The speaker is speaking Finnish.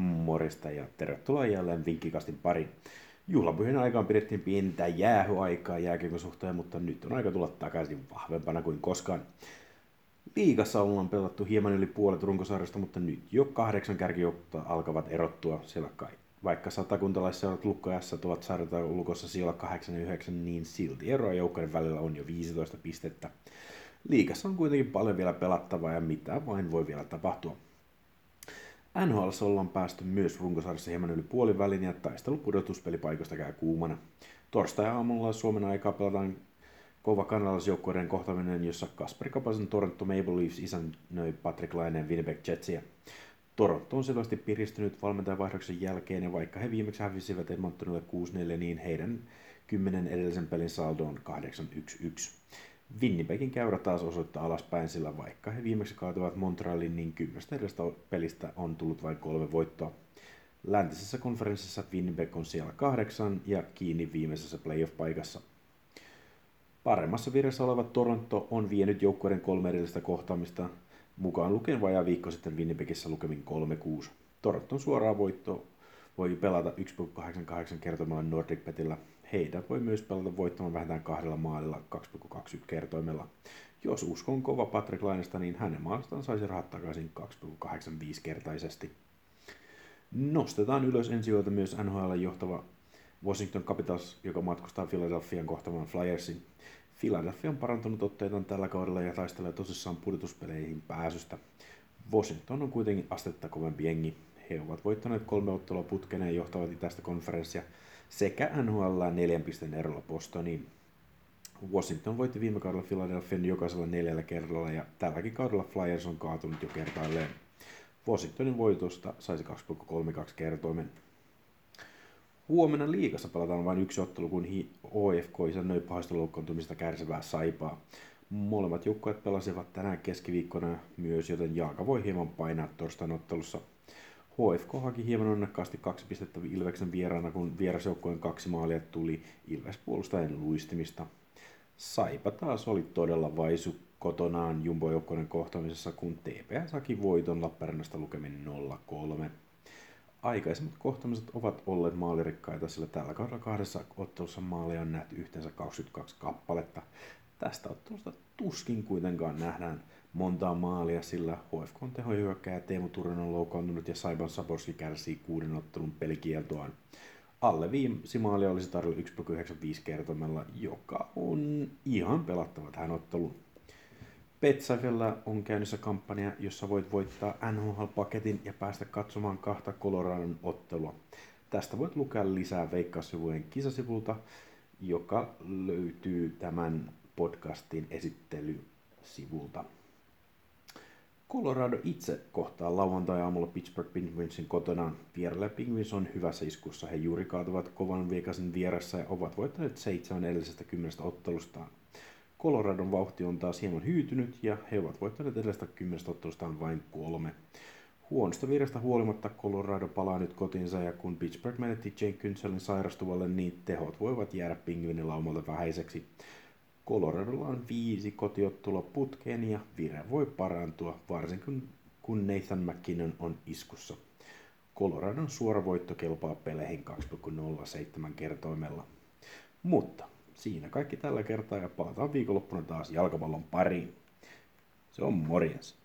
Morista ja tervetuloa jälleen Vinkkikastin pariin. Juhlapyhien aikaan pidettiin pientä jäähyaikaa jääkiekon suhteen, mutta nyt on aika tulla takaisin vahvempana kuin koskaan. Liigassa ollaan pelattu hieman yli puolet runkosarjasta, mutta nyt jo kahdeksan kärkijoukkoa alkavat erottua siellä kai. Vaikka satakuntalaisseurat lukkojassa ovat sarjata ulkossa siellä 8 ja 9, niin silti eroa joukkojen välillä on jo 15 pistettä. Liigassa on kuitenkin paljon vielä pelattavaa ja mitä vain voi vielä tapahtua. NHL ollaan päästy myös runkosarjassa hieman yli puolivälin ja taistelu pudotuspelipaikoista käy kuumana. Torstai-aamulla Suomen aikaa pelataan kova kanalaisjoukkueiden kohtaaminen, jossa Kasper Kapasen Toronto Maple Leafs isännöi Patrick Laineen Winnipeg Jetsiä. Toronto on selvästi piristynyt valmentajavaihdoksen jälkeen ja vaikka he viimeksi hävisivät Edmontonille 6-4, niin heidän kymmenen edellisen pelin saldo on 8-1-1. Winnipegin käyrä taas osoittaa alaspäin, sillä vaikka he viimeksi kaatuivat Montrealin, niin kymmenestä edestä pelistä on tullut vain kolme voittoa. Läntisessä konferenssissa Winnipeg on siellä kahdeksan ja kiinni viimeisessä playoff-paikassa. Paremmassa virrassa oleva Toronto on vienyt joukkueiden kolme edellistä kohtaamista, mukaan lukien vajaa viikko sitten Winnipegissä lukemin 3-6. Toronton suoraa voitto voi pelata 1,88 kertomalla Nordic Petillä heidät voi myös pelata voittamaan vähintään kahdella maalilla 2,21 kertoimella. Jos uskon kova Patrick Lainesta, niin hänen maalastaan saisi rahat takaisin 2,85 kertaisesti. Nostetaan ylös ensi myös NHL johtava Washington Capitals, joka matkustaa Philadelphian kohtamaan Flyersin. Philadelphia on parantunut otteitaan tällä kaudella ja taistelee tosissaan pudotuspeleihin pääsystä. Washington on kuitenkin astetta kovempi jengi. He ovat voittaneet kolme ottelua putkeen ja johtavat itäistä konferenssia sekä NHL neljän pisteen erolla Bostoniin. Washington voitti viime kaudella Philadelphian jokaisella neljällä kerralla ja tälläkin kaudella Flyers on kaatunut jo kertaalleen. Washingtonin voitosta saisi 2,32 kertoimen. Huomenna liigassa pelataan vain yksi ottelu, kun OFK isännöi pahasta loukkaantumista kärsivää saipaa. Molemmat joukkueet pelasivat tänään keskiviikkona myös, joten Jaaka voi hieman painaa torstain ottelussa – HFK haki hieman onnekkaasti kaksi pistettä Ilveksen vieraana, kun vierasjoukkojen kaksi maalia tuli Ilves puolustajan luistimista. Saipa taas oli todella vaisu kotonaan jumbojoukkojen kohtaamisessa, kun TPS haki voiton Lappeenrannasta lukemin 0-3. Aikaisemmat kohtaamiset ovat olleet maalirikkaita, sillä tällä kaudella kahdessa ottelussa maaleja on nähty yhteensä 22 kappaletta. Tästä ottelusta tuskin kuitenkaan nähdään montaa maalia, sillä HFK on tehohyökkäjä Teemu Turunen on loukkaantunut ja Saiban Saborski kärsii kuuden ottelun pelikieltoaan. Alle viisi maalia olisi tarjolla 1,95 kertomella, joka on ihan pelattava tähän otteluun. Petsavella on käynnissä kampanja, jossa voit voittaa NHL-paketin ja päästä katsomaan kahta Coloradon ottelua. Tästä voit lukea lisää Veikkaussivujen kisasivulta, joka löytyy tämän podcastin esittelysivulta. Colorado itse kohtaa lauantai-aamulla Pittsburgh Penguinsin kotona. Vierellä Penguins on hyvässä iskussa. He juuri kaatuvat kovan viekasin vieressä ja ovat voittaneet seitsemän edellisestä kymmenestä ottelustaan. Coloradon vauhti on taas hieman hyytynyt ja he ovat voittaneet edellisestä kymmenestä ottelustaan vain kolme. Huonosta virestä huolimatta Colorado palaa nyt kotinsa ja kun Pittsburgh menetti Jake Künzelin sairastuvalle, niin tehot voivat jäädä pingvinin laumalta vähäiseksi. Coloradolla on viisi kotiottelua putkeen ja vire voi parantua, varsinkin kun Nathan McKinnon on iskussa. Coloradon suora voitto kelpaa peleihin 2,07 kertoimella. Mutta siinä kaikki tällä kertaa ja palataan viikonloppuna taas jalkapallon pariin. Se on morjens.